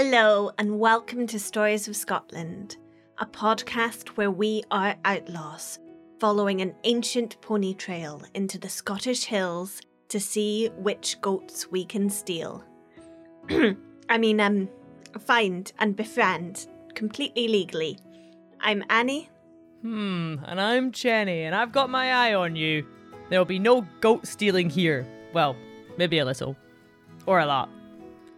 Hello, and welcome to Stories of Scotland, a podcast where we are outlaws, following an ancient pony trail into the Scottish hills to see which goats we can steal. I mean, um, find and befriend completely legally. I'm Annie. Hmm, and I'm Jenny, and I've got my eye on you. There'll be no goat stealing here. Well, maybe a little. Or a lot.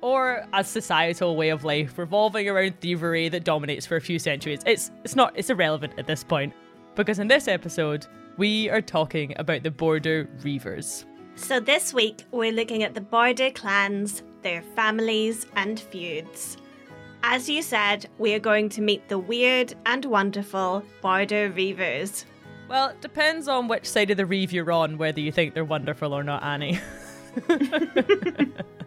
Or a societal way of life revolving around thievery that dominates for a few centuries. It's it's not it's irrelevant at this point. Because in this episode, we are talking about the Border Reivers. So this week, we're looking at the Border clans, their families, and feuds. As you said, we are going to meet the weird and wonderful Border Reivers. Well, it depends on which side of the reeve you're on, whether you think they're wonderful or not, Annie.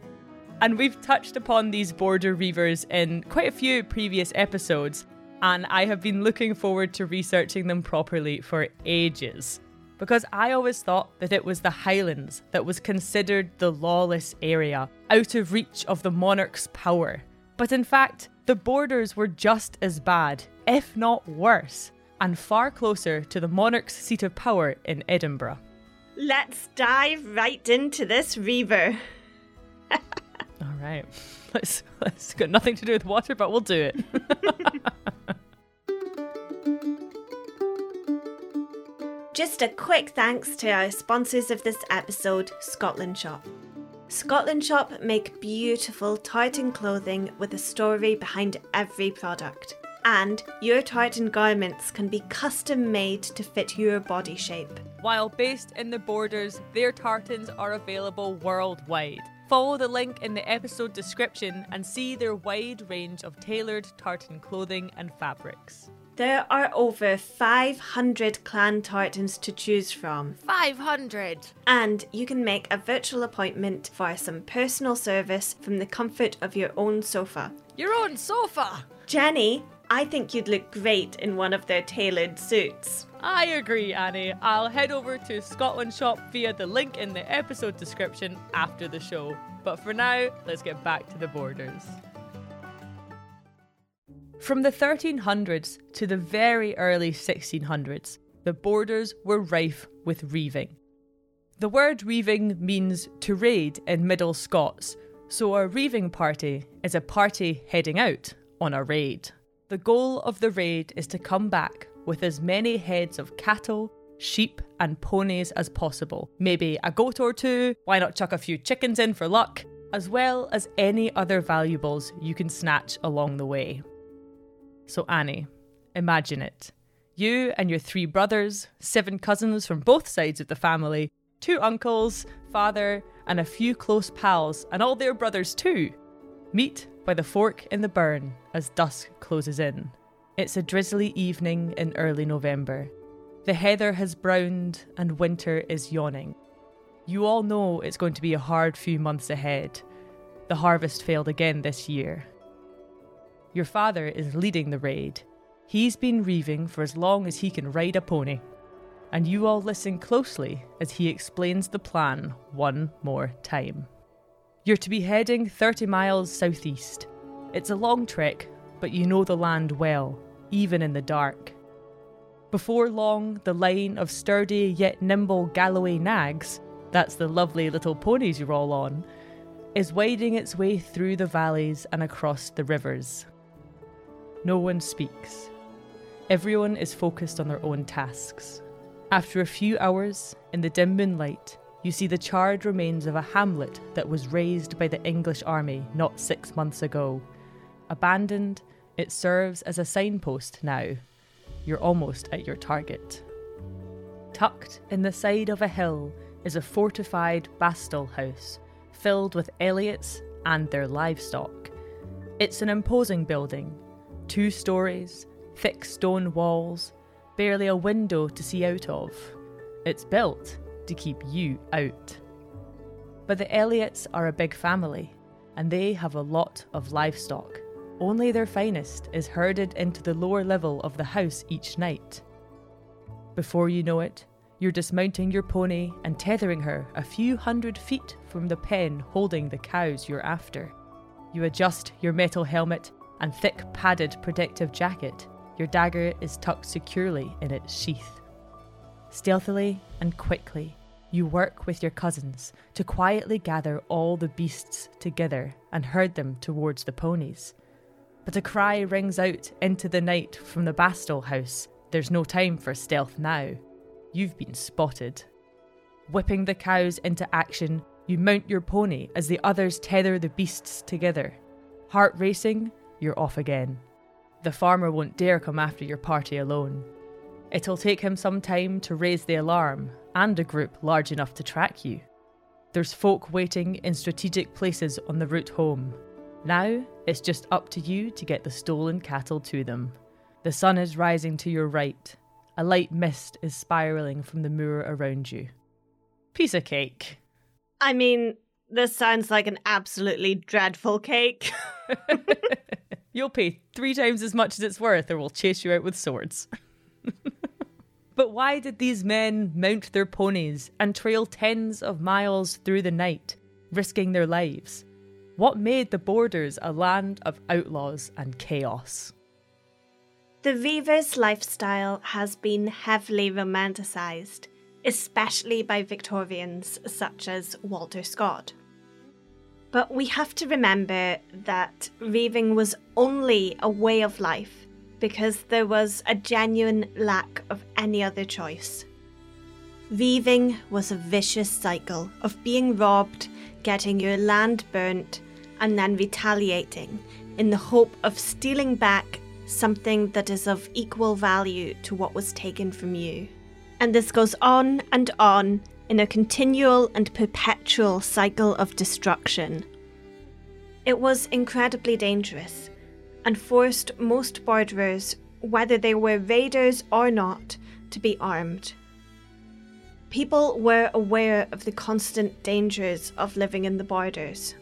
and we've touched upon these border reivers in quite a few previous episodes, and I have been looking forward to researching them properly for ages. Because I always thought that it was the Highlands that was considered the lawless area, out of reach of the monarch's power. But in fact, the borders were just as bad, if not worse, and far closer to the monarch's seat of power in Edinburgh. Let's dive right into this Reiver. All right. Let's, let's got nothing to do with water, but we'll do it. Just a quick thanks to our sponsors of this episode, Scotland Shop. Scotland Shop make beautiful tartan clothing with a story behind every product. And your tartan garments can be custom made to fit your body shape. While based in the borders, their tartans are available worldwide. Follow the link in the episode description and see their wide range of tailored tartan clothing and fabrics. There are over 500 clan tartans to choose from. 500! And you can make a virtual appointment for some personal service from the comfort of your own sofa. Your own sofa! Jenny, I think you'd look great in one of their tailored suits. I agree, Annie. I'll head over to Scotland Shop via the link in the episode description after the show. But for now, let's get back to the borders. From the 1300s to the very early 1600s, the borders were rife with reiving. The word reiving means to raid in Middle Scots, so a reiving party is a party heading out on a raid. The goal of the raid is to come back with as many heads of cattle, sheep, and ponies as possible. Maybe a goat or two, why not chuck a few chickens in for luck, as well as any other valuables you can snatch along the way. So, Annie, imagine it. You and your three brothers, seven cousins from both sides of the family, two uncles, father, and a few close pals, and all their brothers too, meet by the fork in the burn as dusk closes in. It's a drizzly evening in early November. The heather has browned and winter is yawning. You all know it's going to be a hard few months ahead. The harvest failed again this year. Your father is leading the raid. He's been reiving for as long as he can ride a pony. And you all listen closely as he explains the plan one more time. You're to be heading 30 miles southeast. It's a long trek, but you know the land well, even in the dark. Before long, the line of sturdy yet nimble Galloway nags, that's the lovely little ponies you're all on, is wading its way through the valleys and across the rivers. No one speaks. Everyone is focused on their own tasks. After a few hours, in the dim moonlight, you see the charred remains of a hamlet that was razed by the English army not six months ago. Abandoned, it serves as a signpost now. You're almost at your target. Tucked in the side of a hill is a fortified bastile house filled with Elliots and their livestock. It's an imposing building Two stories, thick stone walls, barely a window to see out of. It's built to keep you out. But the Elliots are a big family, and they have a lot of livestock. Only their finest is herded into the lower level of the house each night. Before you know it, you're dismounting your pony and tethering her a few hundred feet from the pen holding the cows you're after. You adjust your metal helmet and thick padded protective jacket. Your dagger is tucked securely in its sheath. Stealthily and quickly, you work with your cousins to quietly gather all the beasts together and herd them towards the ponies. But a cry rings out into the night from the Bastille house. There's no time for stealth now. You've been spotted. Whipping the cows into action, you mount your pony as the others tether the beasts together. Heart racing, you're off again. The farmer won't dare come after your party alone. It'll take him some time to raise the alarm and a group large enough to track you. There's folk waiting in strategic places on the route home. Now, it's just up to you to get the stolen cattle to them. The sun is rising to your right. A light mist is spiralling from the moor around you. Piece of cake. I mean, this sounds like an absolutely dreadful cake. You'll pay three times as much as it's worth, or we'll chase you out with swords. but why did these men mount their ponies and trail tens of miles through the night, risking their lives? What made the borders a land of outlaws and chaos? The Reaver's lifestyle has been heavily romanticised, especially by Victorians such as Walter Scott. But we have to remember that reaving was only a way of life because there was a genuine lack of any other choice. Reaving was a vicious cycle of being robbed, getting your land burnt, and then retaliating in the hope of stealing back something that is of equal value to what was taken from you. And this goes on and on in a continual and perpetual cycle of destruction. It was incredibly dangerous and forced most borderers, whether they were raiders or not, to be armed. People were aware of the constant dangers of living in the borders.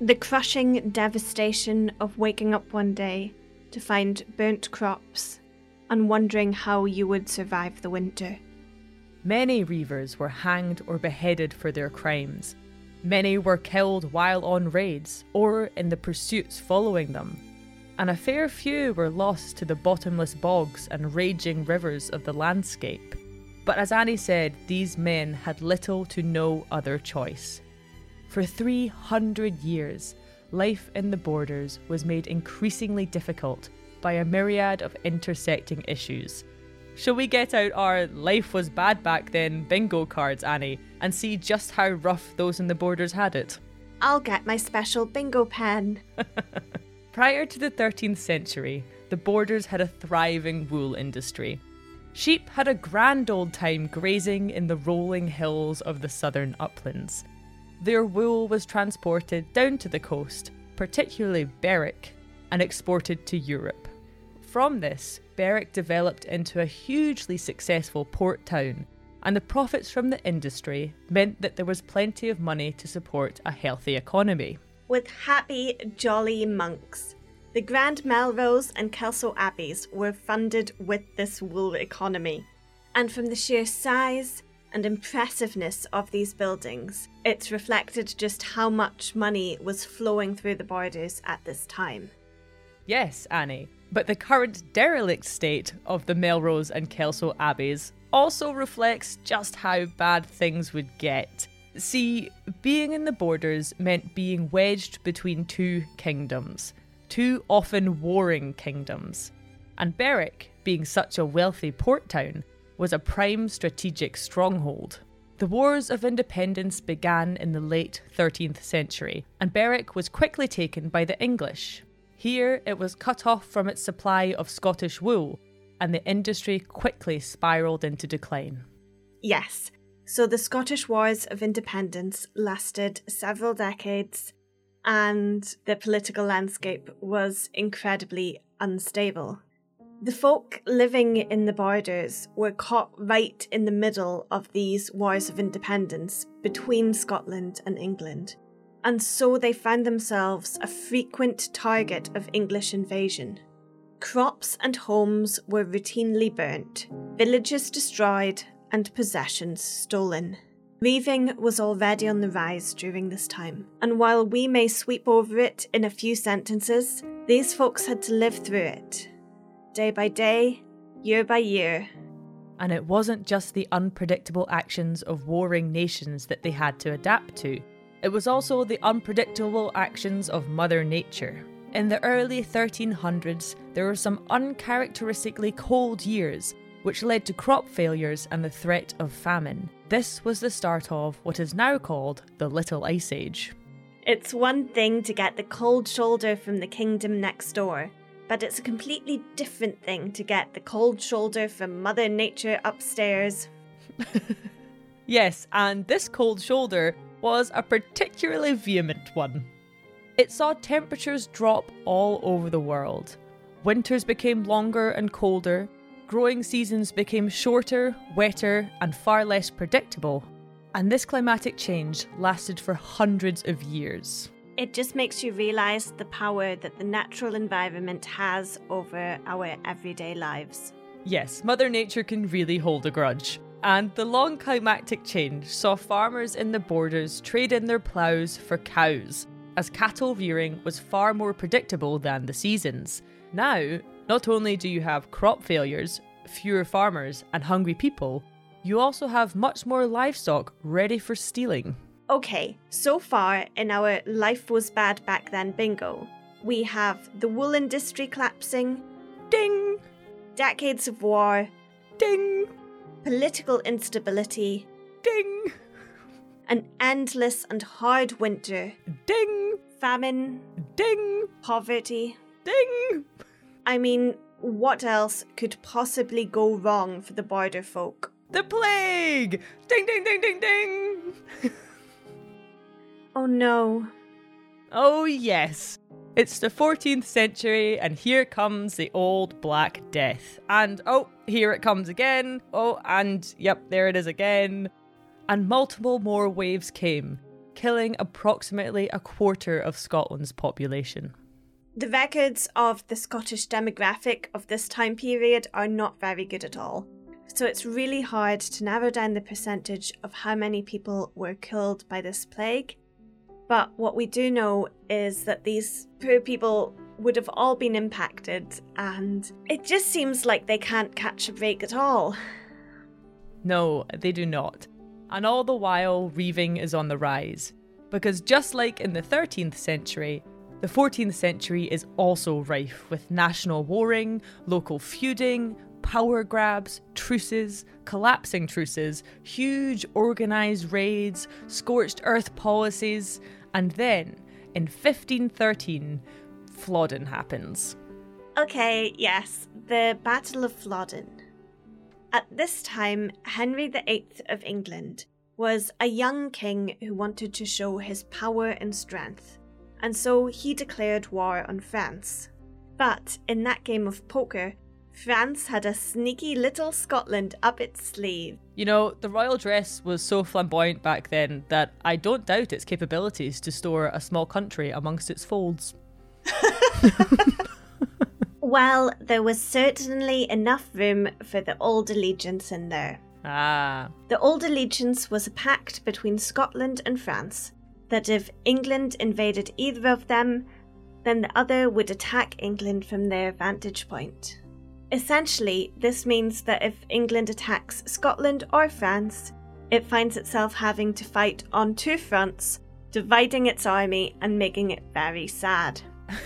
The crushing devastation of waking up one day to find burnt crops and wondering how you would survive the winter. Many reavers were hanged or beheaded for their crimes. Many were killed while on raids or in the pursuits following them. And a fair few were lost to the bottomless bogs and raging rivers of the landscape. But as Annie said, these men had little to no other choice. For 300 years, life in the borders was made increasingly difficult by a myriad of intersecting issues Shall we get out our life was bad back then bingo cards, Annie, and see just how rough those in the borders had it? I'll get my special bingo pen. Prior to the 13th century, the borders had a thriving wool industry. Sheep had a grand old time grazing in the rolling hills of the southern uplands. Their wool was transported down to the coast, particularly Berwick, and exported to Europe. From this, Berwick developed into a hugely successful port town, and the profits from the industry meant that there was plenty of money to support a healthy economy. With happy, jolly monks, the Grand Melrose and Kelso Abbeys were funded with this wool economy. And from the sheer size and impressiveness of these buildings, it's reflected just how much money was flowing through the borders at this time. Yes, Annie. But the current derelict state of the Melrose and Kelso Abbeys also reflects just how bad things would get. See, being in the borders meant being wedged between two kingdoms, two often warring kingdoms. And Berwick, being such a wealthy port town, was a prime strategic stronghold. The Wars of Independence began in the late 13th century, and Berwick was quickly taken by the English. Here, it was cut off from its supply of Scottish wool, and the industry quickly spiralled into decline. Yes, so the Scottish Wars of Independence lasted several decades, and the political landscape was incredibly unstable. The folk living in the borders were caught right in the middle of these wars of independence between Scotland and England and so they found themselves a frequent target of English invasion. Crops and homes were routinely burnt, villages destroyed, and possessions stolen. Reaving was already on the rise during this time, and while we may sweep over it in a few sentences, these folks had to live through it. Day by day, year by year. And it wasn't just the unpredictable actions of warring nations that they had to adapt to, it was also the unpredictable actions of Mother Nature. In the early 1300s, there were some uncharacteristically cold years, which led to crop failures and the threat of famine. This was the start of what is now called the Little Ice Age. It's one thing to get the cold shoulder from the kingdom next door, but it's a completely different thing to get the cold shoulder from Mother Nature upstairs. yes, and this cold shoulder was a particularly vehement one. It saw temperatures drop all over the world. Winters became longer and colder, growing seasons became shorter, wetter, and far less predictable, and this climatic change lasted for hundreds of years. It just makes you realise the power that the natural environment has over our everyday lives. Yes, Mother Nature can really hold a grudge. And the long climatic change saw farmers in the borders trade in their ploughs for cows, as cattle rearing was far more predictable than the seasons. Now, not only do you have crop failures, fewer farmers, and hungry people, you also have much more livestock ready for stealing. Okay, so far in our life was bad back then bingo, we have the wool industry collapsing, ding, decades of war, ding, political instability, ding, an endless and hard winter, ding, famine, ding, poverty, ding. I mean, what else could possibly go wrong for the border folk? The plague! Ding, ding, ding, ding, ding! oh no. Oh, yes. It's the 14th century, and here comes the old Black Death. And oh, here it comes again. Oh, and yep, there it is again. And multiple more waves came, killing approximately a quarter of Scotland's population. The records of the Scottish demographic of this time period are not very good at all. So it's really hard to narrow down the percentage of how many people were killed by this plague. But what we do know is that these poor people would have all been impacted, and it just seems like they can't catch a break at all. No, they do not. And all the while, reaving is on the rise. Because just like in the 13th century, the 14th century is also rife with national warring, local feuding, power grabs, truces, collapsing truces, huge organised raids, scorched earth policies, and then, in 1513, Flodden happens. Okay, yes, the Battle of Flodden. At this time, Henry VIII of England was a young king who wanted to show his power and strength and so he declared war on France. But in that game of poker, France had a sneaky little Scotland up its sleeve. You know, the royal dress was so flamboyant back then that I don't doubt its capabilities to store a small country amongst its folds. well, there was certainly enough room for the Old Alliance in there. Ah. The Old Alliance was a pact between Scotland and France that if England invaded either of them, then the other would attack England from their vantage point. Essentially, this means that if England attacks Scotland or France, it finds itself having to fight on two fronts, dividing its army and making it very sad.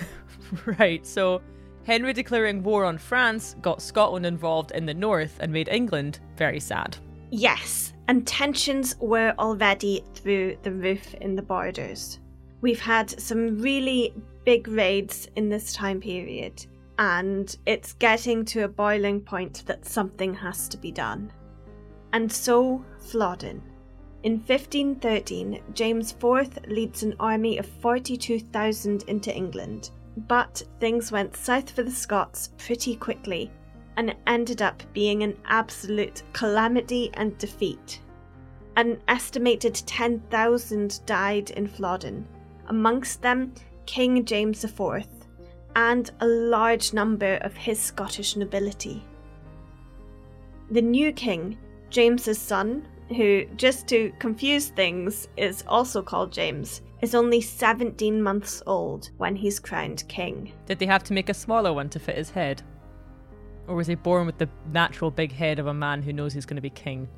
right, so Henry declaring war on France got Scotland involved in the north and made England very sad. Yes, and tensions were already through the roof in the borders. We've had some really big raids in this time period, and it's getting to a boiling point that something has to be done. And so, Flodden. In 1513, James IV leads an army of 42,000 into England, but things went south for the Scots pretty quickly and it ended up being an absolute calamity and defeat. An estimated 10,000 died in Flodden, amongst them King James IV, and a large number of his Scottish nobility. The new king, James's son, who, just to confuse things, is also called James, is only 17 months old when he's crowned king. Did they have to make a smaller one to fit his head? Or was he born with the natural big head of a man who knows he's going to be king?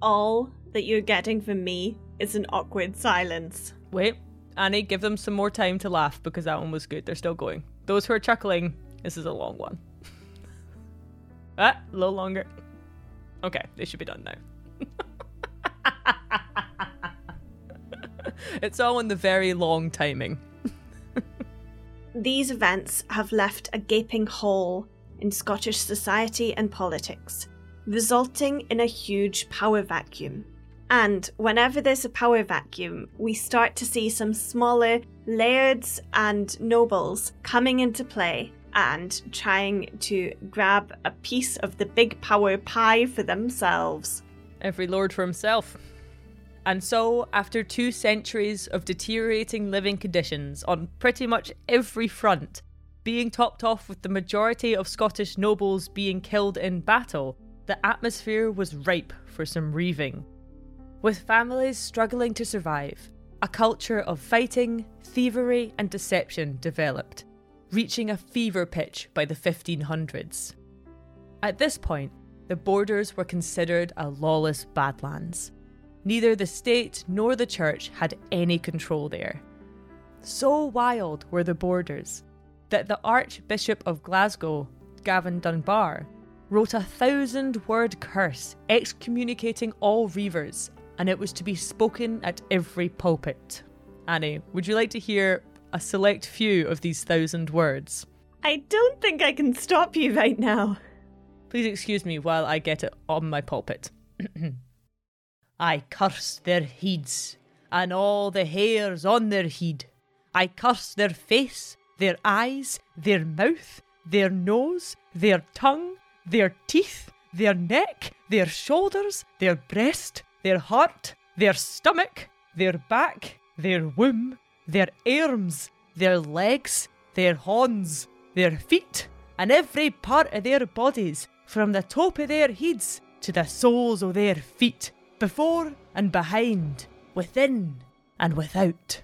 All that you're getting from me is an awkward silence. Wait, Annie, give them some more time to laugh because that one was good. They're still going. Those who are chuckling, this is a long one. ah, a little longer. Okay, they should be done now. it's all in the very long timing. These events have left a gaping hole in Scottish society and politics, resulting in a huge power vacuum. And whenever there's a power vacuum, we start to see some smaller lairds and nobles coming into play and trying to grab a piece of the big power pie for themselves. Every lord for himself. And so, after two centuries of deteriorating living conditions on pretty much every front, being topped off with the majority of Scottish nobles being killed in battle, the atmosphere was ripe for some reaving. With families struggling to survive, a culture of fighting, thievery, and deception developed, reaching a fever pitch by the 1500s. At this point, the borders were considered a lawless badlands. Neither the state nor the church had any control there. So wild were the borders that the Archbishop of Glasgow, Gavin Dunbar, wrote a thousand word curse excommunicating all reavers, and it was to be spoken at every pulpit. Annie, would you like to hear a select few of these thousand words? I don't think I can stop you right now. Please excuse me while I get it on my pulpit. I curse their heads, and all the hairs on their head. I curse their face, their eyes, their mouth, their nose, their tongue, their teeth, their neck, their shoulders, their breast, their heart, their stomach, their back, their womb, their arms, their legs, their horns, their feet, and every part of their bodies, from the top of their heads to the soles of their feet, before and behind, within and without.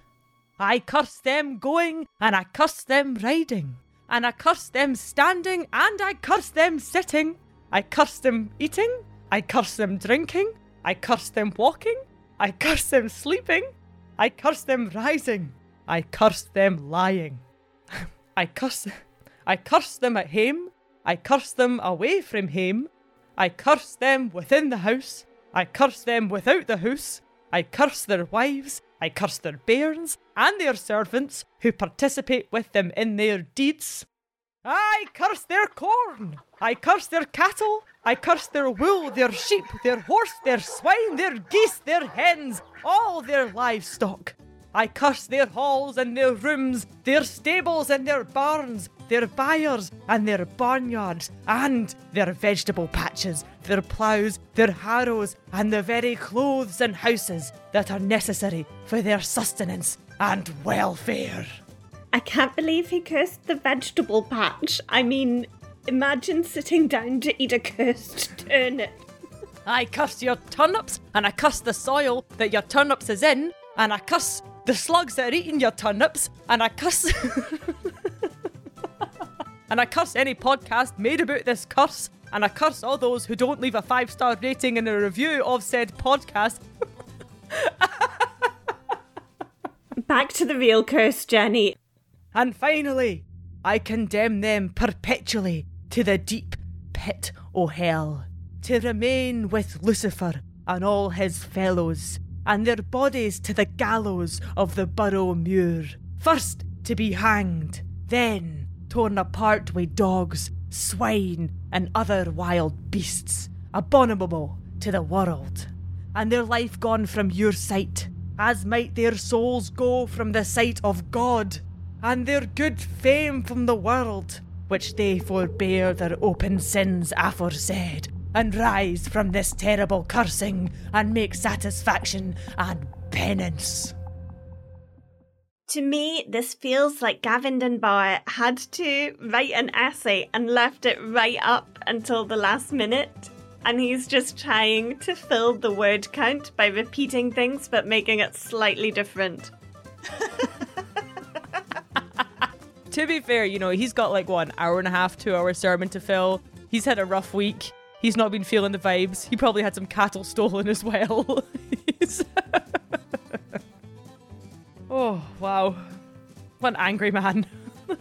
I curse them going, and I curse them riding, and I curse them standing, and I curse them sitting. I curse them eating, I curse them drinking, I curse them walking, I curse them sleeping, I curse them rising, I curse them lying. I curse I curse them at home, I curse them away from home, I curse them within the house, I curse them without the house, I curse their wives, I curse their bairns and their servants who participate with them in their deeds. I curse their corn, I curse their cattle, I curse their wool, their sheep, their horse, their swine, their geese, their hens, all their livestock. I curse their halls and their rooms, their stables and their barns, their byres and their barnyards, and their vegetable patches, their ploughs, their harrows, and the very clothes and houses that are necessary for their sustenance and welfare. I can't believe he cursed the vegetable patch. I mean, imagine sitting down to eat a cursed turnip. I curse your turnips, and I curse the soil that your turnips is in, and I curse the slugs that are eating your turnips, and I cuss. and I curse any podcast made about this curse, and I curse all those who don't leave a five star rating in a review of said podcast. Back to the real curse, Jenny. And finally, I condemn them perpetually to the deep pit o' hell, to remain with Lucifer and all his fellows and their bodies to the gallows of the Burgh Muir. First to be hanged, then torn apart with dogs, swine, and other wild beasts, abominable to the world, and their life gone from your sight, as might their souls go from the sight of God, and their good fame from the world, which they forbear their open sins aforesaid, and rise from this terrible cursing and make satisfaction and penance. To me, this feels like Gavin Dunbar had to write an essay and left it right up until the last minute. And he's just trying to fill the word count by repeating things but making it slightly different. to be fair, you know, he's got like one hour and a half, two hour sermon to fill. He's had a rough week. He's not been feeling the vibes. He probably had some cattle stolen as well. oh, wow. What an angry man.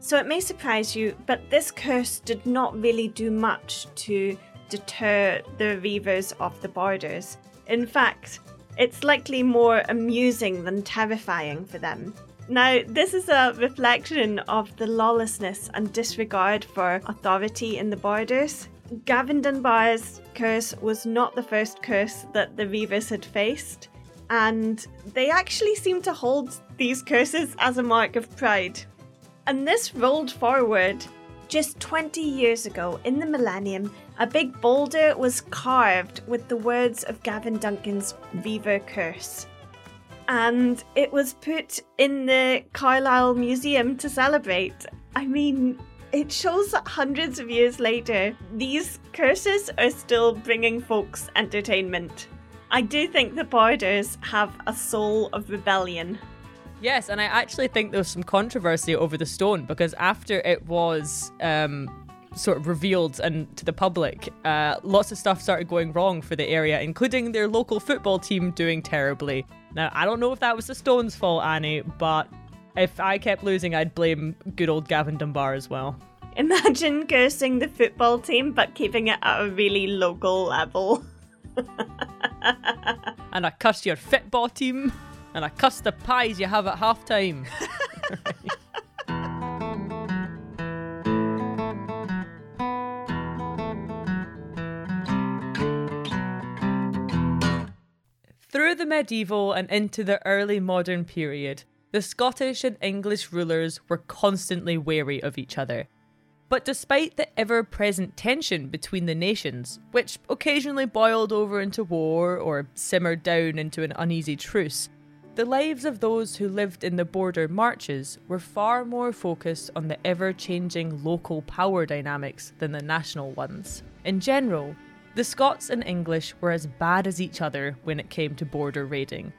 so it may surprise you, but this curse did not really do much to deter the Reavers off the borders. In fact, it's likely more amusing than terrifying for them. Now, this is a reflection of the lawlessness and disregard for authority in the borders. Gavin Dunbar's curse was not the first curse that the Reavers had faced, and they actually seem to hold these curses as a mark of pride. And this rolled forward. Just 20 years ago, in the millennium, a big boulder was carved with the words of Gavin Dunbar's Viva curse and it was put in the Carlisle Museum to celebrate. I mean, it shows that hundreds of years later, these curses are still bringing folks entertainment. I do think the Borders have a soul of rebellion. Yes, and I actually think there was some controversy over the stone because after it was um, sort of revealed and to the public, uh, lots of stuff started going wrong for the area, including their local football team doing terribly. Now, I don't know if that was the Stones' fault, Annie, but if I kept losing, I'd blame good old Gavin Dunbar as well. Imagine cursing the football team but keeping it at a really local level. and I cuss your football team, and I cuss the pies you have at half time. Through the medieval and into the early modern period, the Scottish and English rulers were constantly wary of each other. But despite the ever present tension between the nations, which occasionally boiled over into war or simmered down into an uneasy truce, the lives of those who lived in the border marches were far more focused on the ever changing local power dynamics than the national ones. In general, the Scots and English were as bad as each other when it came to border raiding.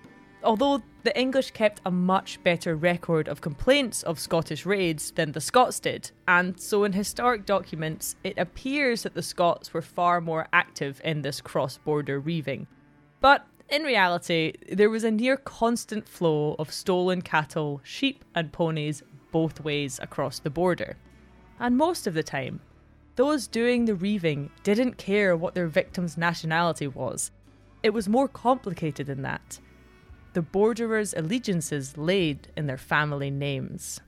Although the English kept a much better record of complaints of Scottish raids than the Scots did, and so in historic documents it appears that the Scots were far more active in this cross border reaving. But in reality, there was a near constant flow of stolen cattle, sheep, and ponies both ways across the border. And most of the time, those doing the reaving didn't care what their victim's nationality was. It was more complicated than that. The borderers' allegiances laid in their family names.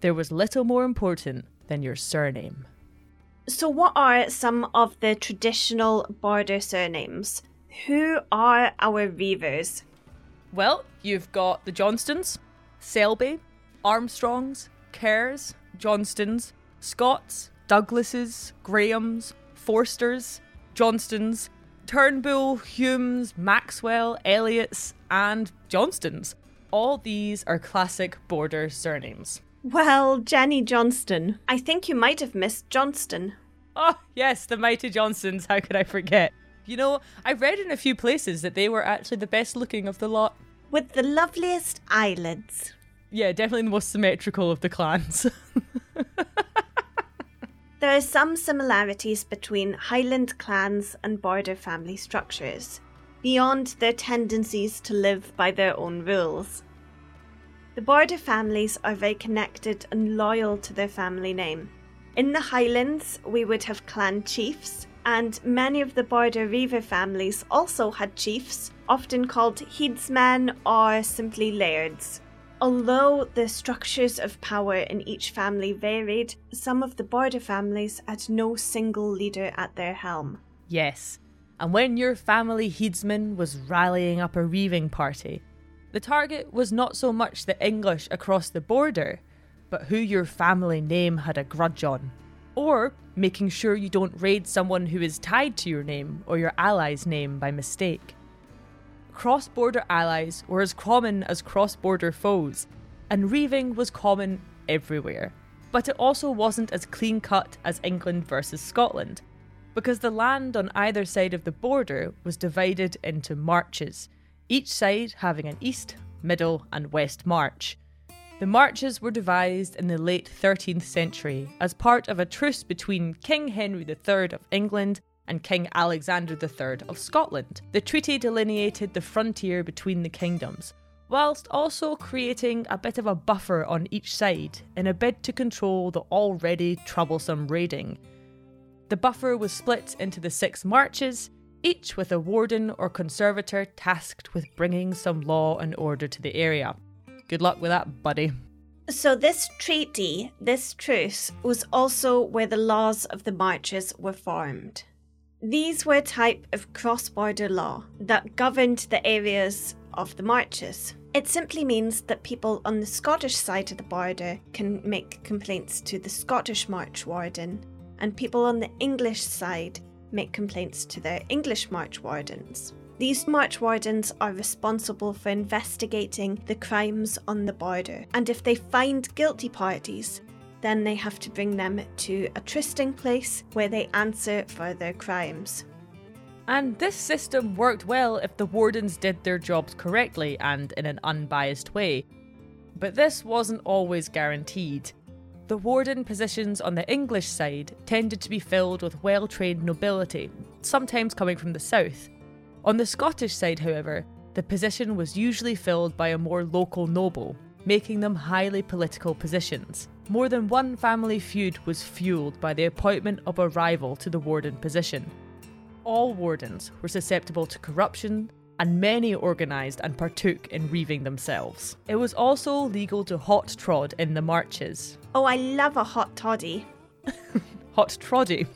There was little more important than your surname. So, what are some of the traditional border surnames? Who are our reavers? Well, you've got the Johnstons, Selby, Armstrongs, Kerrs, Johnstons, Scotts, Douglases, Grahams, Forsters, Johnstons, Turnbull, Humes, Maxwell, Elliots, and Johnstons. All these are classic border surnames. Well, Jenny Johnston, I think you might have missed Johnston. Oh, yes, the mighty Johnstons. How could I forget? You know, I've read in a few places that they were actually the best looking of the lot. With the loveliest eyelids. Yeah, definitely the most symmetrical of the clans. There are some similarities between Highland clans and border family structures, beyond their tendencies to live by their own rules. The border families are very connected and loyal to their family name. In the Highlands, we would have clan chiefs, and many of the border reaver families also had chiefs, often called headsmen or simply lairds. Although the structures of power in each family varied, some of the border families had no single leader at their helm. Yes, and when your family headsman was rallying up a reaving party, the target was not so much the English across the border, but who your family name had a grudge on. Or making sure you don't raid someone who is tied to your name or your ally's name by mistake. Cross border allies were as common as cross border foes, and reaving was common everywhere. But it also wasn't as clean cut as England versus Scotland, because the land on either side of the border was divided into marches, each side having an east, middle, and west march. The marches were devised in the late 13th century as part of a truce between King Henry III of England and King Alexander III of Scotland. The treaty delineated the frontier between the kingdoms, whilst also creating a bit of a buffer on each side in a bid to control the already troublesome raiding. The buffer was split into the six marches, each with a warden or conservator tasked with bringing some law and order to the area. Good luck with that, buddy. So, this treaty, this truce, was also where the laws of the marches were formed. These were a type of cross border law that governed the areas of the marches. It simply means that people on the Scottish side of the border can make complaints to the Scottish March Warden, and people on the English side make complaints to their English March Wardens. These March Wardens are responsible for investigating the crimes on the border, and if they find guilty parties, then they have to bring them to a trysting place where they answer for their crimes. And this system worked well if the wardens did their jobs correctly and in an unbiased way. But this wasn't always guaranteed. The warden positions on the English side tended to be filled with well trained nobility, sometimes coming from the south. On the Scottish side, however, the position was usually filled by a more local noble, making them highly political positions. More than one family feud was fueled by the appointment of a rival to the warden position. All wardens were susceptible to corruption, and many organised and partook in reaving themselves. It was also legal to hot trod in the marches. Oh, I love a hot toddy. hot troddy.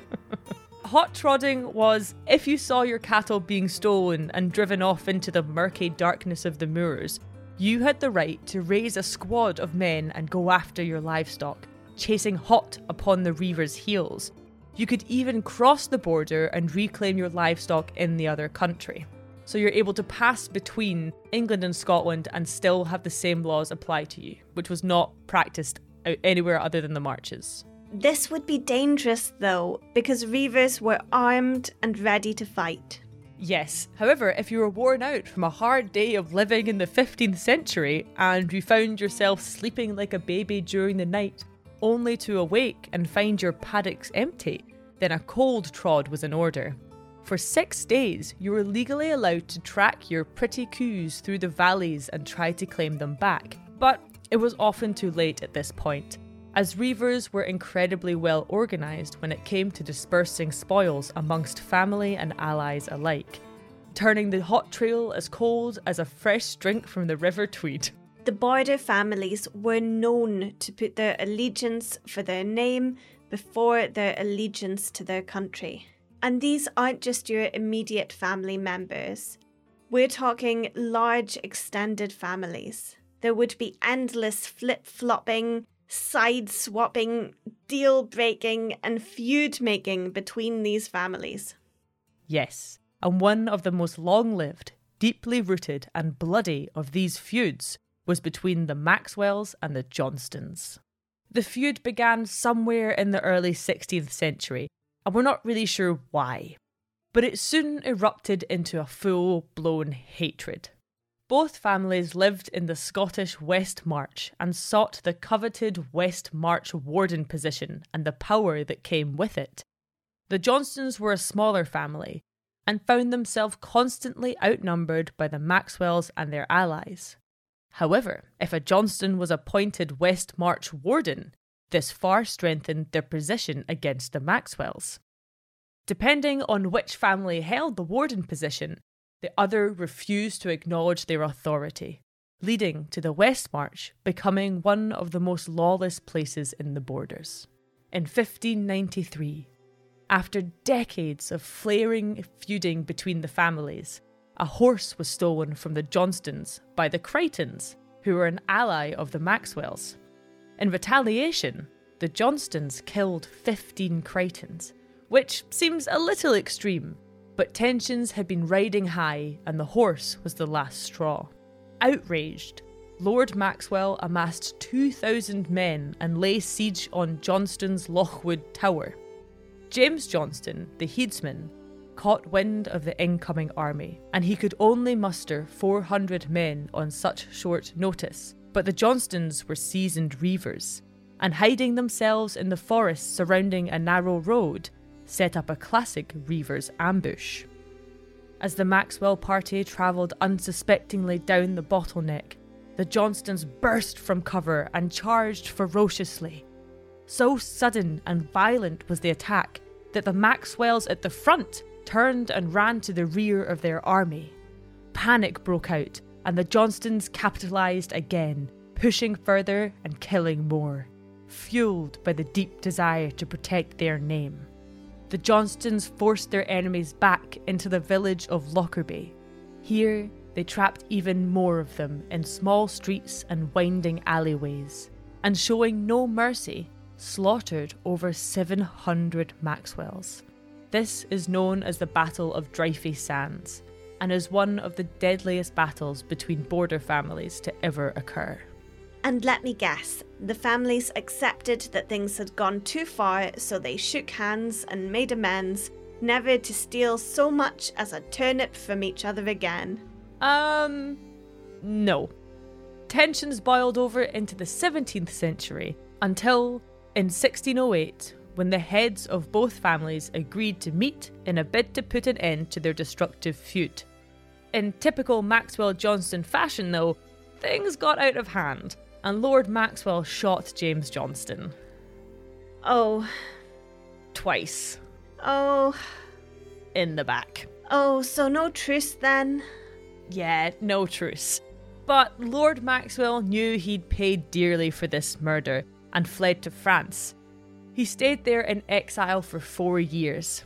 hot trodding was if you saw your cattle being stolen and driven off into the murky darkness of the moors, you had the right to raise a squad of men and go after your livestock, chasing hot upon the reaver's heels. You could even cross the border and reclaim your livestock in the other country. So you're able to pass between England and Scotland and still have the same laws apply to you, which was not practiced anywhere other than the marches. This would be dangerous though, because reavers were armed and ready to fight. Yes. However, if you were worn out from a hard day of living in the 15th century and you found yourself sleeping like a baby during the night, only to awake and find your paddocks empty, then a cold trod was in order. For six days, you were legally allowed to track your pretty coos through the valleys and try to claim them back. But it was often too late at this point as reavers were incredibly well organised when it came to dispersing spoils amongst family and allies alike, turning the hot trail as cold as a fresh drink from the River Tweed. The border families were known to put their allegiance for their name before their allegiance to their country. And these aren't just your immediate family members. We're talking large extended families. There would be endless flip flopping, side swapping, deal breaking, and feud making between these families. Yes, and one of the most long lived, deeply rooted, and bloody of these feuds was between the Maxwells and the Johnstons. The feud began somewhere in the early 16th century, and we're not really sure why. But it soon erupted into a full blown hatred. Both families lived in the Scottish West March and sought the coveted West March warden position and the power that came with it. The Johnstons were a smaller family and found themselves constantly outnumbered by the Maxwells and their allies. However, if a Johnston was appointed West March warden, this far strengthened their position against the Maxwells. Depending on which family held the warden position, the other refused to acknowledge their authority, leading to the West March becoming one of the most lawless places in the borders. In 1593, after decades of flaring feuding between the families, a horse was stolen from the Johnstons by the Crichtons, who were an ally of the Maxwells. In retaliation, the Johnstons killed 15 Crichtons, which seems a little extreme, But tensions had been riding high, and the horse was the last straw. Outraged, Lord Maxwell amassed 2,000 men and lay siege on Johnston's Lochwood Tower. James Johnston, the headsman, caught wind of the incoming army, and he could only muster 400 men on such short notice. But the Johnstons were seasoned reavers, and hiding themselves in the forests surrounding a narrow road, set up a classic reaver's ambush. As the Maxwell party travelled unsuspectingly down the bottleneck, the Johnstons burst from cover and charged ferociously. So sudden and violent was the attack that the Maxwells at the front turned and ran to the rear of their army. Panic broke out, and the Johnstons capitalised again, pushing further and killing more, fueled by the deep desire to protect their name. The Johnstons forced their enemies back into the village of Lockerbie. Here, they trapped even more of them in small streets and winding alleyways, and showing no mercy, slaughtered over 700 Maxwells. This is known as the Battle of Dryfe Sands, and is one of the deadliest battles between border families to ever occur. And let me guess, the families accepted that things had gone too far, so they shook hands and made amends, never to steal so much as a turnip from each other again. Um, no. Tensions boiled over into the 17th century until, in 1608, when the heads of both families agreed to meet in a bid to put an end to their destructive feud. In typical Maxwell Johnston fashion, though, things got out of hand, and Lord Maxwell shot James Johnston. Oh. Twice. Oh. In the back. Oh, so no truce then? Yeah, no truce. But Lord Maxwell knew he'd paid dearly for this murder and fled to France. He stayed there in exile for four years,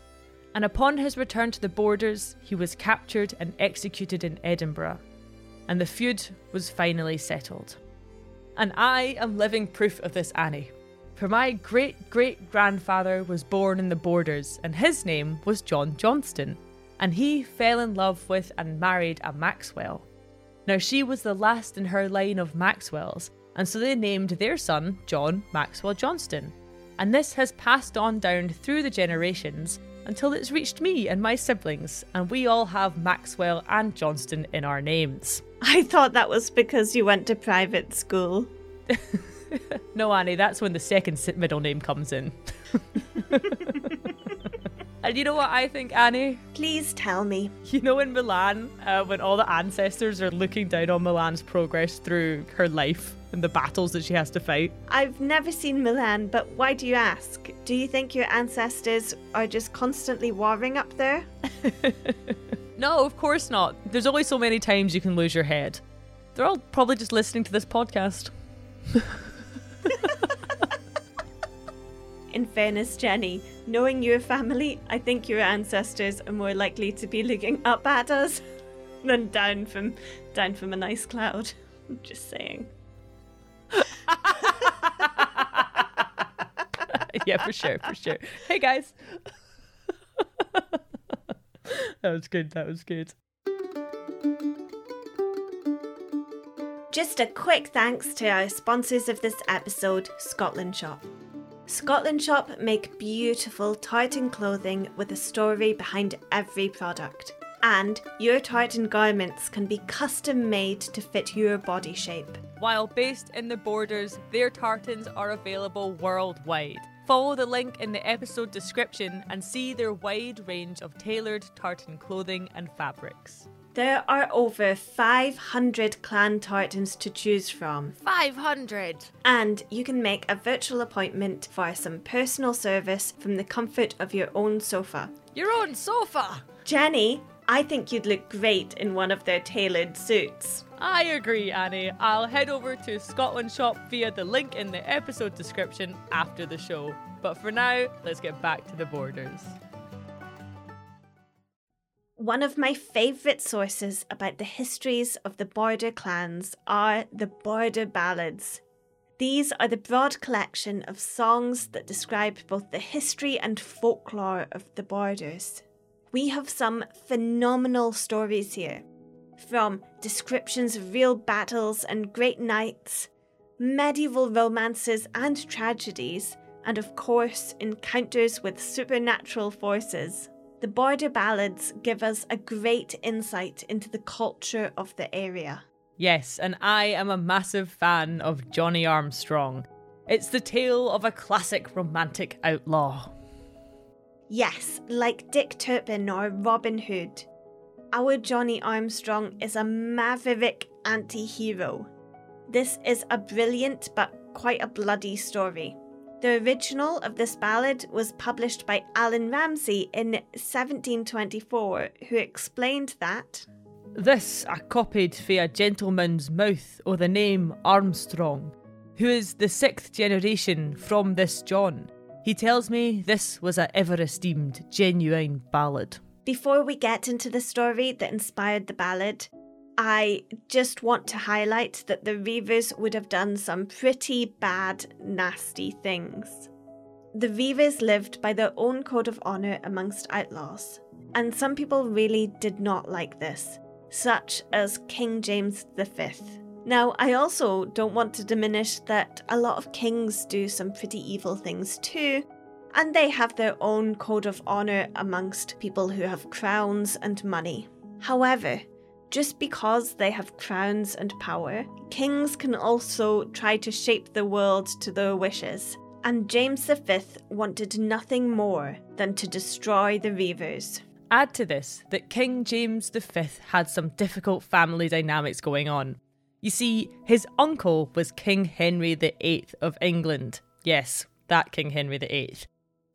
and upon his return to the borders, he was captured and executed in Edinburgh, and the feud was finally settled. And I am living proof of this, Annie. For my great great grandfather was born in the borders, and his name was John Johnston and he fell in love with and married a Maxwell. Now, she was the last in her line of Maxwells, and so they named their son John Maxwell Johnston. And this has passed on down through the generations until it's reached me and my siblings, and we all have Maxwell and Johnston in our names. I thought that was because you went to private school. no, Annie, that's when the second middle name comes in. And you know what I think, Annie? Please tell me. You know, in Milan, uh, when all the ancestors are looking down on Milan's progress through her life and the battles that she has to fight? I've never seen Milan, but why do you ask? Do you think your ancestors are just constantly warring up there? no, of course not. There's only so many times you can lose your head. They're all probably just listening to this podcast. In fairness, Jenny, knowing your family, I think your ancestors are more likely to be looking up at us than down from down from a nice cloud. I'm just saying. yeah, for sure, for sure. Hey guys. that was good. That was good. Just a quick thanks to our sponsors of this episode, Scotland Shop. Scotland Shop make beautiful tartan clothing with a story behind every product. And your tartan garments can be custom made to fit your body shape. While based in the borders, their tartans are available worldwide. Follow the link in the episode description and see their wide range of tailored tartan clothing and fabrics. There are over 500 clan tartans to choose from. 500! And you can make a virtual appointment for some personal service from the comfort of your own sofa. Your own sofa! Jenny, I think you'd look great in one of their tailored suits. I agree, Annie. I'll head over to Scotland Shop via the link in the episode description after the show. But for now, let's get back to the borders. One of my favourite sources about the histories of the border clans are the border ballads. These are the broad collection of songs that describe both the history and folklore of the borders. We have some phenomenal stories here, from descriptions of real battles and great knights, medieval romances and tragedies, and of course, encounters with supernatural forces. The border ballads give us a great insight into the culture of the area. Yes, and I am a massive fan of Johnny Armstrong. It's the tale of a classic romantic outlaw. Yes, like Dick Turpin or Robin Hood. Our Johnny Armstrong is a maverick anti hero. This is a brilliant but quite a bloody story. The original of this ballad was published by Allan Ramsay in 1724, who explained that This I copied via a gentleman's mouth o' the name Armstrong, who is the sixth generation from this John. He tells me this was a ever esteemed genuine ballad. Before we get into the story that inspired the ballad, I just want to highlight that the Reivers would have done some pretty bad, nasty things. The Reivers lived by their own code of honour amongst outlaws, and some people really did not like this, such as King James V. Now, I also don't want to diminish that a lot of kings do some pretty evil things too, and they have their own code of honour amongst people who have crowns and money. However, just because they have crowns and power, kings can also try to shape the world to their wishes. And James V wanted nothing more than to destroy the Reivers. Add to this that King James V had some difficult family dynamics going on. You see, his uncle was King Henry VIII of England. Yes, that King Henry VIII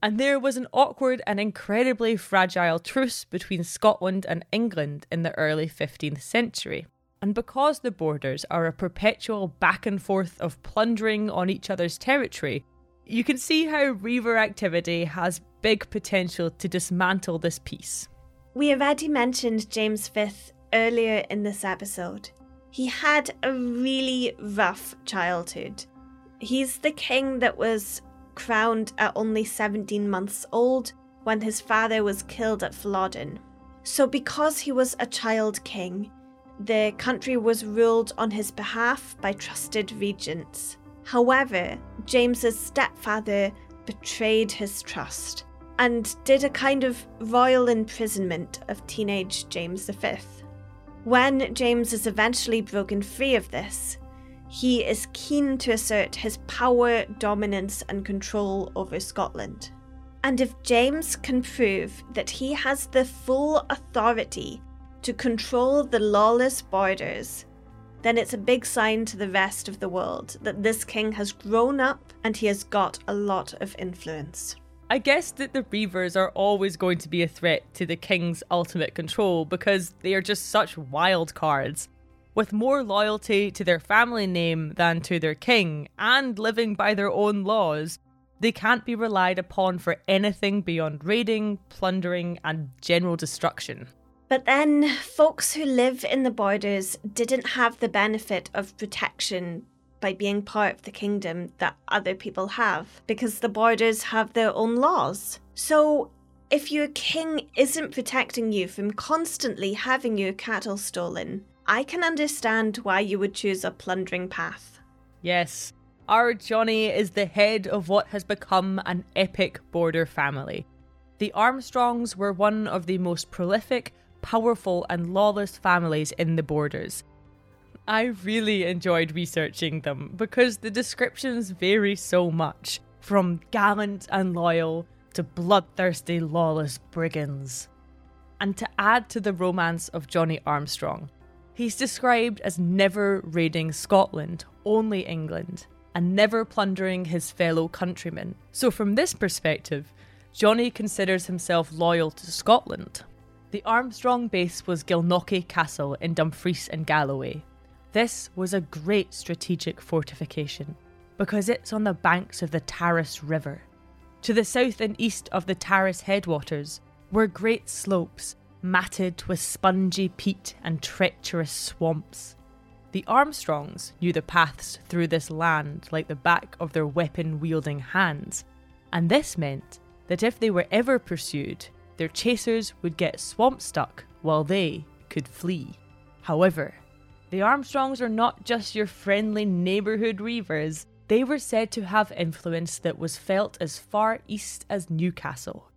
and there was an awkward and incredibly fragile truce between Scotland and England in the early 15th century. And because the borders are a perpetual back and forth of plundering on each other's territory, you can see how Reiver activity has big potential to dismantle this peace. We already mentioned James V earlier in this episode. He had a really rough childhood. He's the king that was crowned at only 17 months old when his father was killed at Flodden. So, because he was a child king, the country was ruled on his behalf by trusted regents. However, James's stepfather betrayed his trust and did a kind of royal imprisonment of teenage James V. When James is eventually broken free of this, he is keen to assert his power, dominance, and control over Scotland. And if James can prove that he has the full authority to control the lawless borders, then it's a big sign to the rest of the world that this king has grown up and he has got a lot of influence. I guess that the Reivers are always going to be a threat to the king's ultimate control because they are just such wild cards with more loyalty to their family name than to their king, and living by their own laws, they can't be relied upon for anything beyond raiding, plundering, and general destruction. But then, folks who live in the borders didn't have the benefit of protection by being part of the kingdom that other people have, because the borders have their own laws. So, if your king isn't protecting you from constantly having your cattle stolen, I can understand why you would choose a plundering path. Yes, our Johnny is the head of what has become an epic border family. The Armstrongs were one of the most prolific, powerful, and lawless families in the borders. I really enjoyed researching them because the descriptions vary so much, from gallant and loyal to bloodthirsty, lawless brigands. And to add to the romance of Johnny Armstrong, He's described as never raiding Scotland, only England, and never plundering his fellow countrymen. So, from this perspective, Johnny considers himself loyal to Scotland. The Armstrong base was Gilnockie Castle in Dumfries and Galloway. This was a great strategic fortification because it's on the banks of the Tarras River. To the south and east of the Tarras headwaters were great slopes matted with spongy peat and treacherous swamps. The Armstrongs knew the paths through this land like the back of their weapon wielding hands, and this meant that if they were ever pursued, their chasers would get swamp stuck while they could flee. However, the Armstrongs are not just your friendly neighbourhood reavers. They were said to have influence that was felt as far east as Newcastle.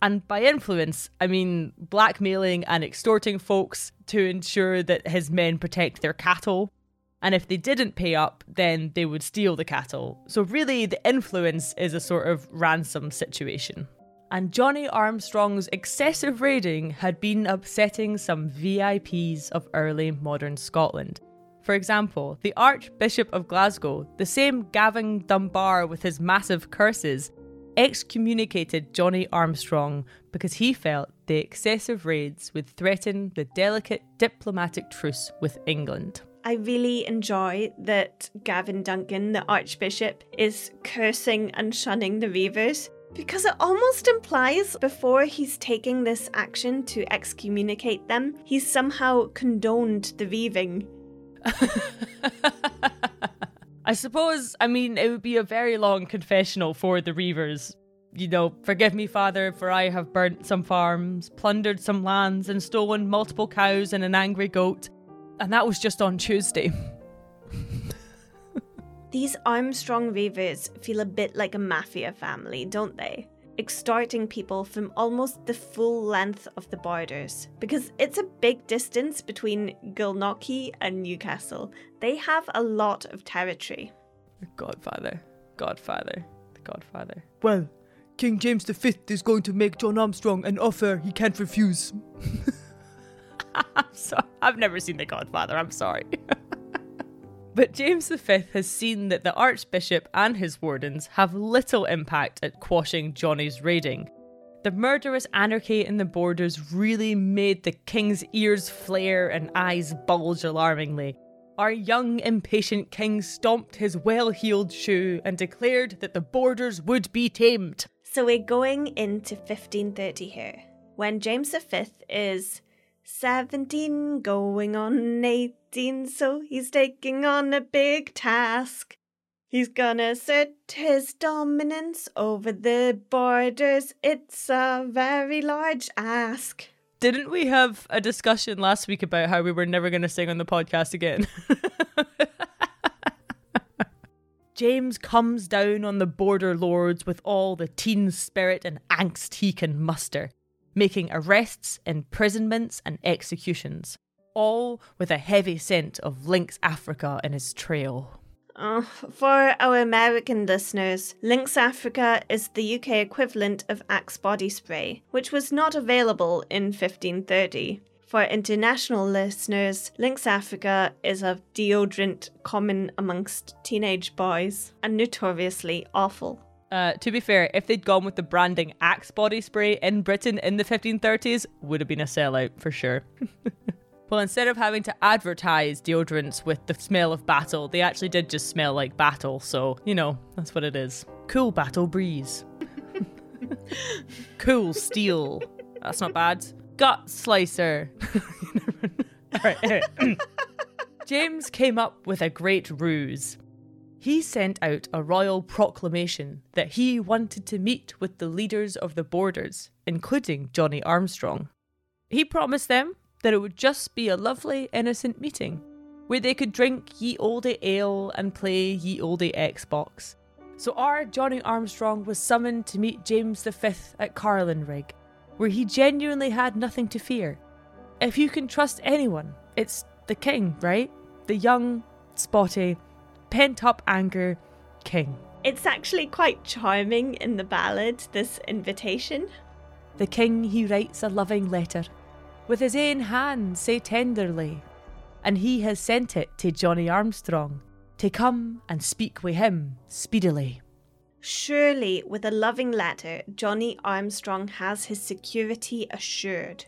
And by influence, I mean blackmailing and extorting folks to ensure that his men protect their cattle. And if they didn't pay up, then they would steal the cattle. So, really, the influence is a sort of ransom situation. And Johnny Armstrong's excessive raiding had been upsetting some VIPs of early modern Scotland. For example, the Archbishop of Glasgow, the same Gavin Dunbar with his massive curses, excommunicated Johnny Armstrong because he felt the excessive raids would threaten the delicate diplomatic truce with England. I really enjoy that Gavin Duncan, the Archbishop, is cursing and shunning the Reavers because it almost implies before he's taking this action to excommunicate them, he's somehow condoned the reaving. I suppose, I mean, it would be a very long confessional for the Reavers. You know, forgive me, Father, for I have burnt some farms, plundered some lands, and stolen multiple cows and an angry goat. And that was just on Tuesday. These Armstrong Reavers feel a bit like a mafia family, don't they? Extorting people from almost the full length of the borders. Because it's a big distance between Gilnockie and Newcastle. They have a lot of territory. Godfather, Godfather, the Godfather. Well, King James V is going to make John Armstrong an offer he can't refuse. I'm sorry. I've never seen The Godfather, I'm sorry. But James V has seen that the Archbishop and his wardens have little impact at quashing Johnny's raiding. The murderous anarchy in the borders really made the king's ears flare and eyes bulge alarmingly. Our young, impatient king stomped his well heeled shoe and declared that the borders would be tamed. So we're going into 1530 here, when James V is 17 going on 18, so he's taking on a big task. He's gonna assert his dominance over the borders. It's a very large ask. Didn't we have a discussion last week about how we were never to sing on the podcast again? James comes down on the border lords with all the teen spirit and angst he can muster making arrests, imprisonments, and executions, all with a heavy scent of Lynx Africa in his trail. Uh, for our American listeners, Lynx Africa is the UK equivalent of Axe body spray, which was not available in 1530. For international listeners, Lynx Africa is a deodorant common amongst teenage boys and notoriously awful. Uh, to be fair, if they'd gone with the branding Axe body spray in Britain in the 1530s, would have been a sellout for sure. well, instead of having to advertise deodorants with the smell of battle, they actually did just smell like battle. So, you know, that's what it is. Cool battle breeze. cool steel. That's not bad. Gut slicer. All right. James came up with a great ruse he sent out a royal proclamation that he wanted to meet with the leaders of the borders, including Johnny Armstrong. He promised them that it would just be a lovely, innocent meeting where they could drink ye olde ale and play ye olde Xbox. So our Johnny Armstrong was summoned to meet James V at Carlinrigg, where he genuinely had nothing to fear. If you can trust anyone, it's the king, right? The young, spotty, pent up anger king. It's actually quite charming in the ballad, this invitation. The king he writes a loving letter, with his ain hand say tenderly, and he has sent it to Johnny Armstrong to come and speak with him speedily. Surely, with a loving letter, Johnny Armstrong has his security assured.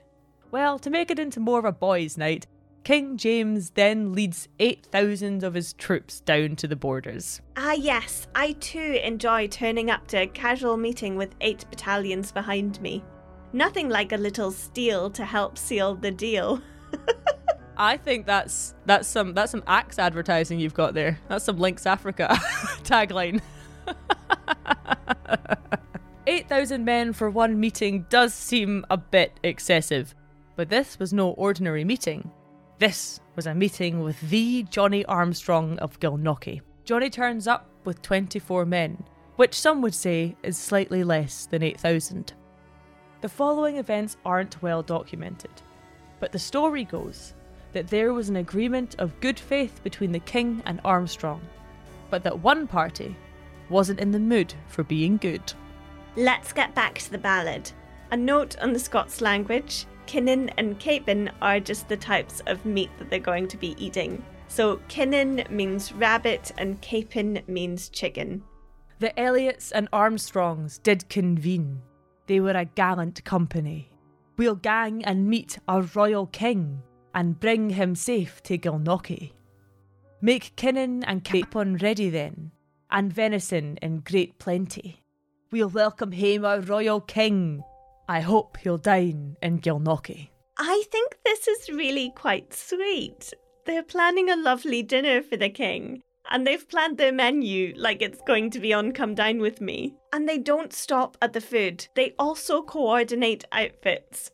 Well, to make it into more of a boys' night, King James then leads 8,000 of his troops down to the borders. Ah, yes, I too enjoy turning up to a casual meeting with eight battalions behind me. Nothing like a little steel to help seal the deal. I think that's that's some that's some axe advertising you've got there. That's some Lynx Africa tagline. 8,000 men for one meeting does seem a bit excessive, but this was no ordinary meeting. This was a meeting with the Johnny Armstrong of Gilnockie. Johnny turns up with 24 men, which some would say is slightly less than 8,000. The following events aren't well documented, but the story goes that there was an agreement of good faith between the king and Armstrong, but that one party wasn't in the mood for being good. Let's get back to the ballad. A note on the Scots language kinnin and capon are just the types of meat that they're going to be eating. So kinnin means rabbit and capon means chicken. The Elliots and Armstrongs did convene. They were a gallant company. We'll gang and meet our royal king and bring him safe to Gilnockie. Make kinnin and capon ready then, and venison in great plenty. We'll welcome hame our royal king. I hope he'll dine in Gilnockie. I think this is really quite sweet. They're planning a lovely dinner for the king, and they've planned their menu like it's going to be on Come Dine With Me. And they don't stop at the food, they also coordinate outfits.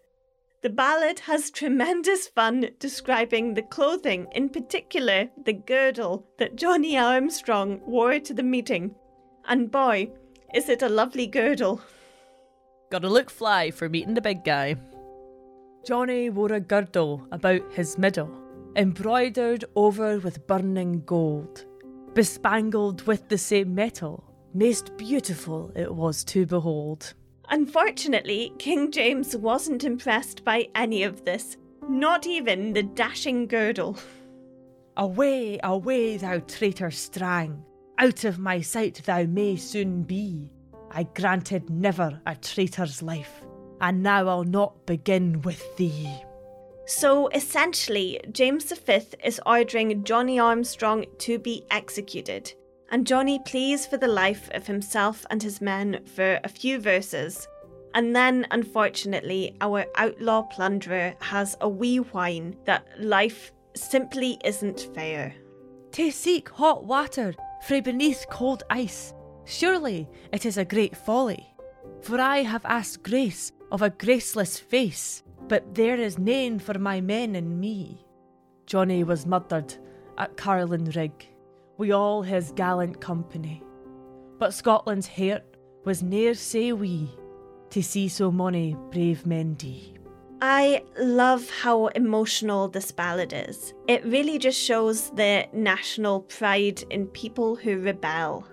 The ballad has tremendous fun describing the clothing, in particular the girdle that Johnny Armstrong wore to the meeting. And boy, is it a lovely girdle. Gotta look fly for meeting the big guy. Johnny wore a girdle about his middle, embroidered over with burning gold, bespangled with the same metal. Most beautiful it was to behold. Unfortunately, King James wasn't impressed by any of this, not even the dashing girdle. Away, away, thou traitor strang! Out of my sight thou may soon be. I granted never a traitor's life, and now I'll not begin with thee. So essentially, James V is ordering Johnny Armstrong to be executed and Johnny pleads for the life of himself and his men for a few verses. And then, unfortunately, our outlaw plunderer has a wee whine that life simply isn't fair. To seek hot water frae beneath cold ice, surely it is a great folly. For I have asked grace of a graceless face, but there is nane for my men and me. Johnny was murdered at Carlin Rig wi' all his gallant company. But Scotland's heart was ne'er sae wee to see so mony brave men die. I love how emotional this ballad is. It really just shows the national pride in people who rebel.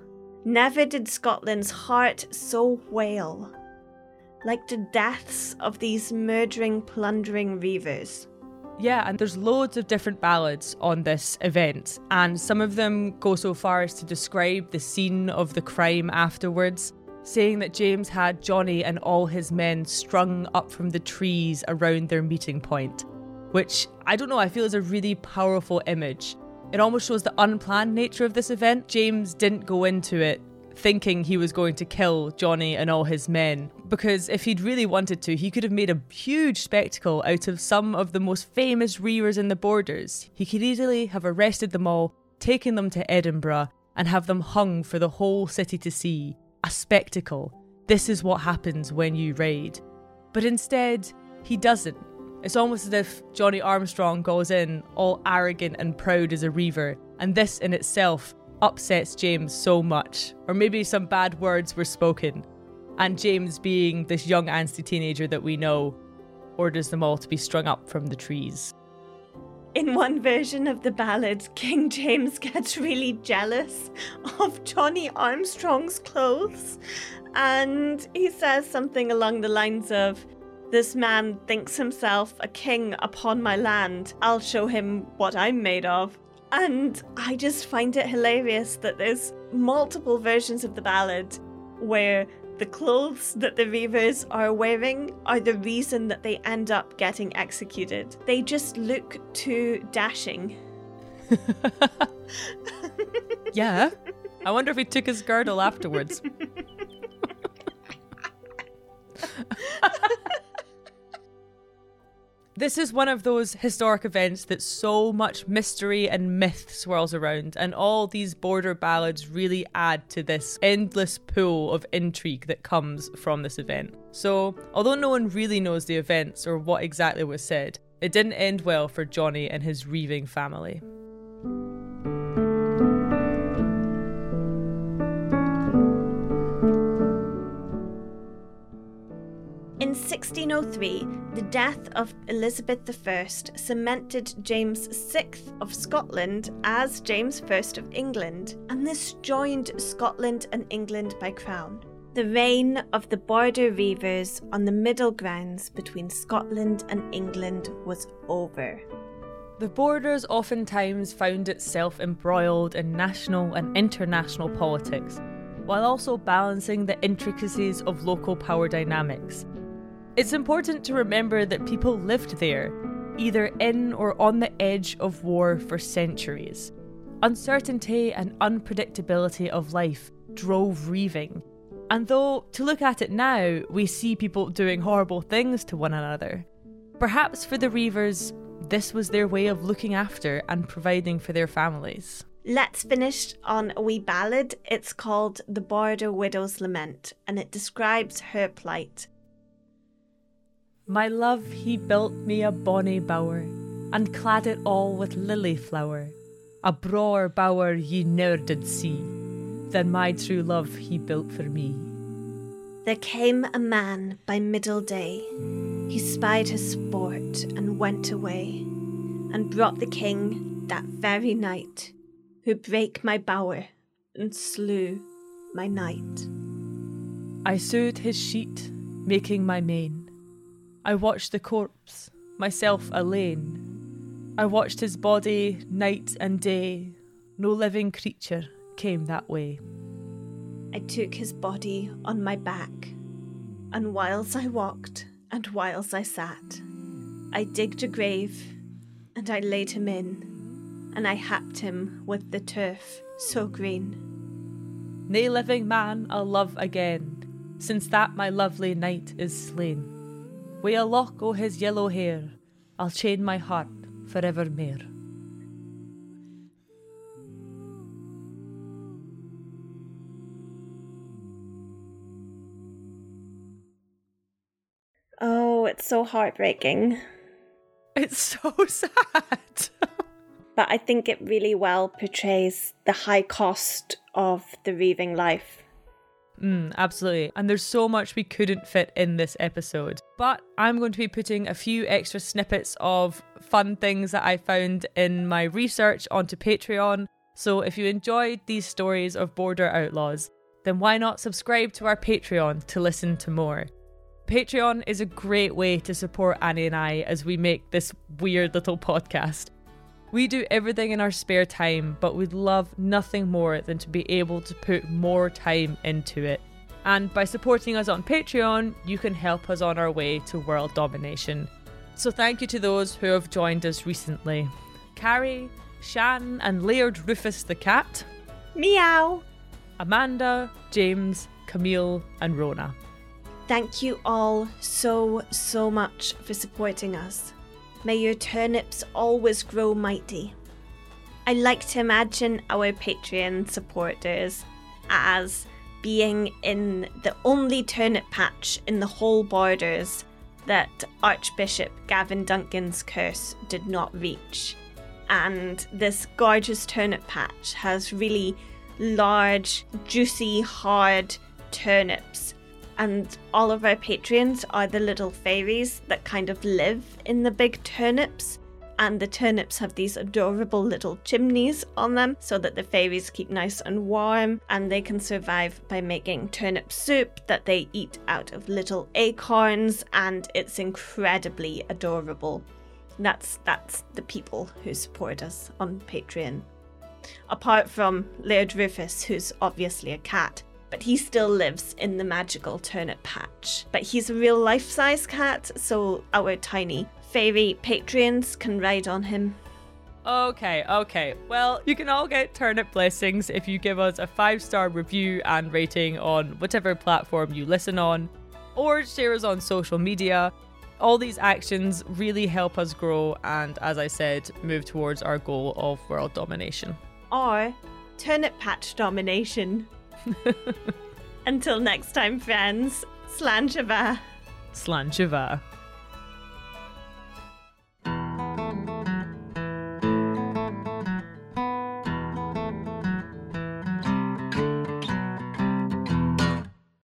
Never did Scotland's heart so wail, like the deaths of these murdering, plundering reivers. Yeah, and there's loads of different ballads on this event, and some of them go so far as to describe the scene of the crime afterwards, saying that James had Johnny and all his men strung up from the trees around their meeting point, which I don't know, I feel is a really powerful image. It almost shows the unplanned nature of this event. James didn't go into it thinking he was going to kill Johnny and all his men. Because if he'd really wanted to, he could have made a huge spectacle out of some of the most famous reivers in the borders. He could easily have arrested them all, taken them to Edinburgh, and have them hung for the whole city to see. A spectacle. This is what happens when you raid. But instead, he doesn't. It's almost as if Johnny Armstrong goes in all arrogant and proud as a reiver, and this in itself upsets James so much, or maybe some bad words were spoken, and James, being this young angsty teenager that we know, orders them all to be strung up from the trees. In one version of the ballad, King James gets really jealous of Johnny Armstrong's clothes, and he says something along the lines of, This man thinks himself a king upon my land. I'll show him what I'm made of. And I just find it hilarious that there's multiple versions of the ballad where the clothes that the reivers are wearing are the reason that they end up getting executed. They just look too dashing. yeah. I wonder if he took his girdle afterwards. This is one of those historic events that so much mystery and myth swirls around, and all these border ballads really add to this endless pool of intrigue that comes from this event. So, although no one really knows the events or what exactly was said, it didn't end well for Johnny and his Reiving family. 1603, the death of Elizabeth I cemented James VI of Scotland as James I of England, and this joined Scotland and England by crown. The reign of the border reivers on the middle grounds between Scotland and England was over. The borders oftentimes found itself embroiled in national and international politics, while also balancing the intricacies of local power dynamics. It's important to remember that people lived there, either in or on the edge of war for centuries. Uncertainty and unpredictability of life drove reiving and though, to look at it now, we see people doing horrible things to one another, perhaps for the Reivers, this was their way of looking after and providing for their families. Let's finish on a wee ballad. It's called The Border Widow's Lament, and it describes her plight. My love, he built me a bonny bower, and clad it all with lily flower. A broader bower ye ne'er did see than my true love he built for me. There came a man by middle day. He spied his sport and went away, and brought the king that very night, who brake my bower and slew my knight. I sewed his sheet, making my mane. I watched the corpse, myself alone. I watched his body night and day. No living creature came that way. I took his body on my back, and whiles I walked and whiles I sat, I digged a grave and I laid him in, and I happed him with the turf so green. Nae living man I'll love again, since that my lovely knight is slain. Wi' a lock o' his yellow hair, I'll chain my heart for evermore. Oh, it's so heartbreaking. It's so sad. but I think it really well portrays the high cost of the reiving life. Mm, absolutely. And there's so much we couldn't fit in this episode. But I'm going to be putting a few extra snippets of fun things that I found in my research onto Patreon. So if you enjoyed these stories of border outlaws, then why not subscribe to our Patreon to listen to more? Patreon is a great way to support Annie and I as we make this weird little podcast. We do everything in our spare time, but we'd love nothing more than to be able to put more time into it. And by supporting us on Patreon, you can help us on our way to world domination. So thank you to those who have joined us recently Carrie, Shan, and Laird Rufus the cat. Meow! Amanda, James, Camille, and Rona. Thank you all so, so much for supporting us. May your turnips always grow mighty. I like to imagine our Patreon supporters as being in the only turnip patch in the whole borders that Archbishop Gavin Duncan's curse did not reach. And this gorgeous turnip patch has really large, juicy, hard turnips and all of our patrons are the little fairies that kind of live in the big turnips. And the turnips have these adorable little chimneys on them so that the fairies keep nice and warm and they can survive by making turnip soup that they eat out of little acorns and it's incredibly adorable. That's that's the people who support us on Patreon. Apart from Laird Rufus, who's obviously a cat, but he still lives in the magical turnip patch. But he's a real life size cat, so our tiny fairy patrons can ride on him. Okay, okay. Well, you can all get turnip blessings if you give us a five star review and rating on whatever platform you listen on, or share us on social media. All these actions really help us grow and, as I said, move towards our goal of world domination. Or turnip patch domination. Until next time, friends, Slàinte mhath. Slanchava.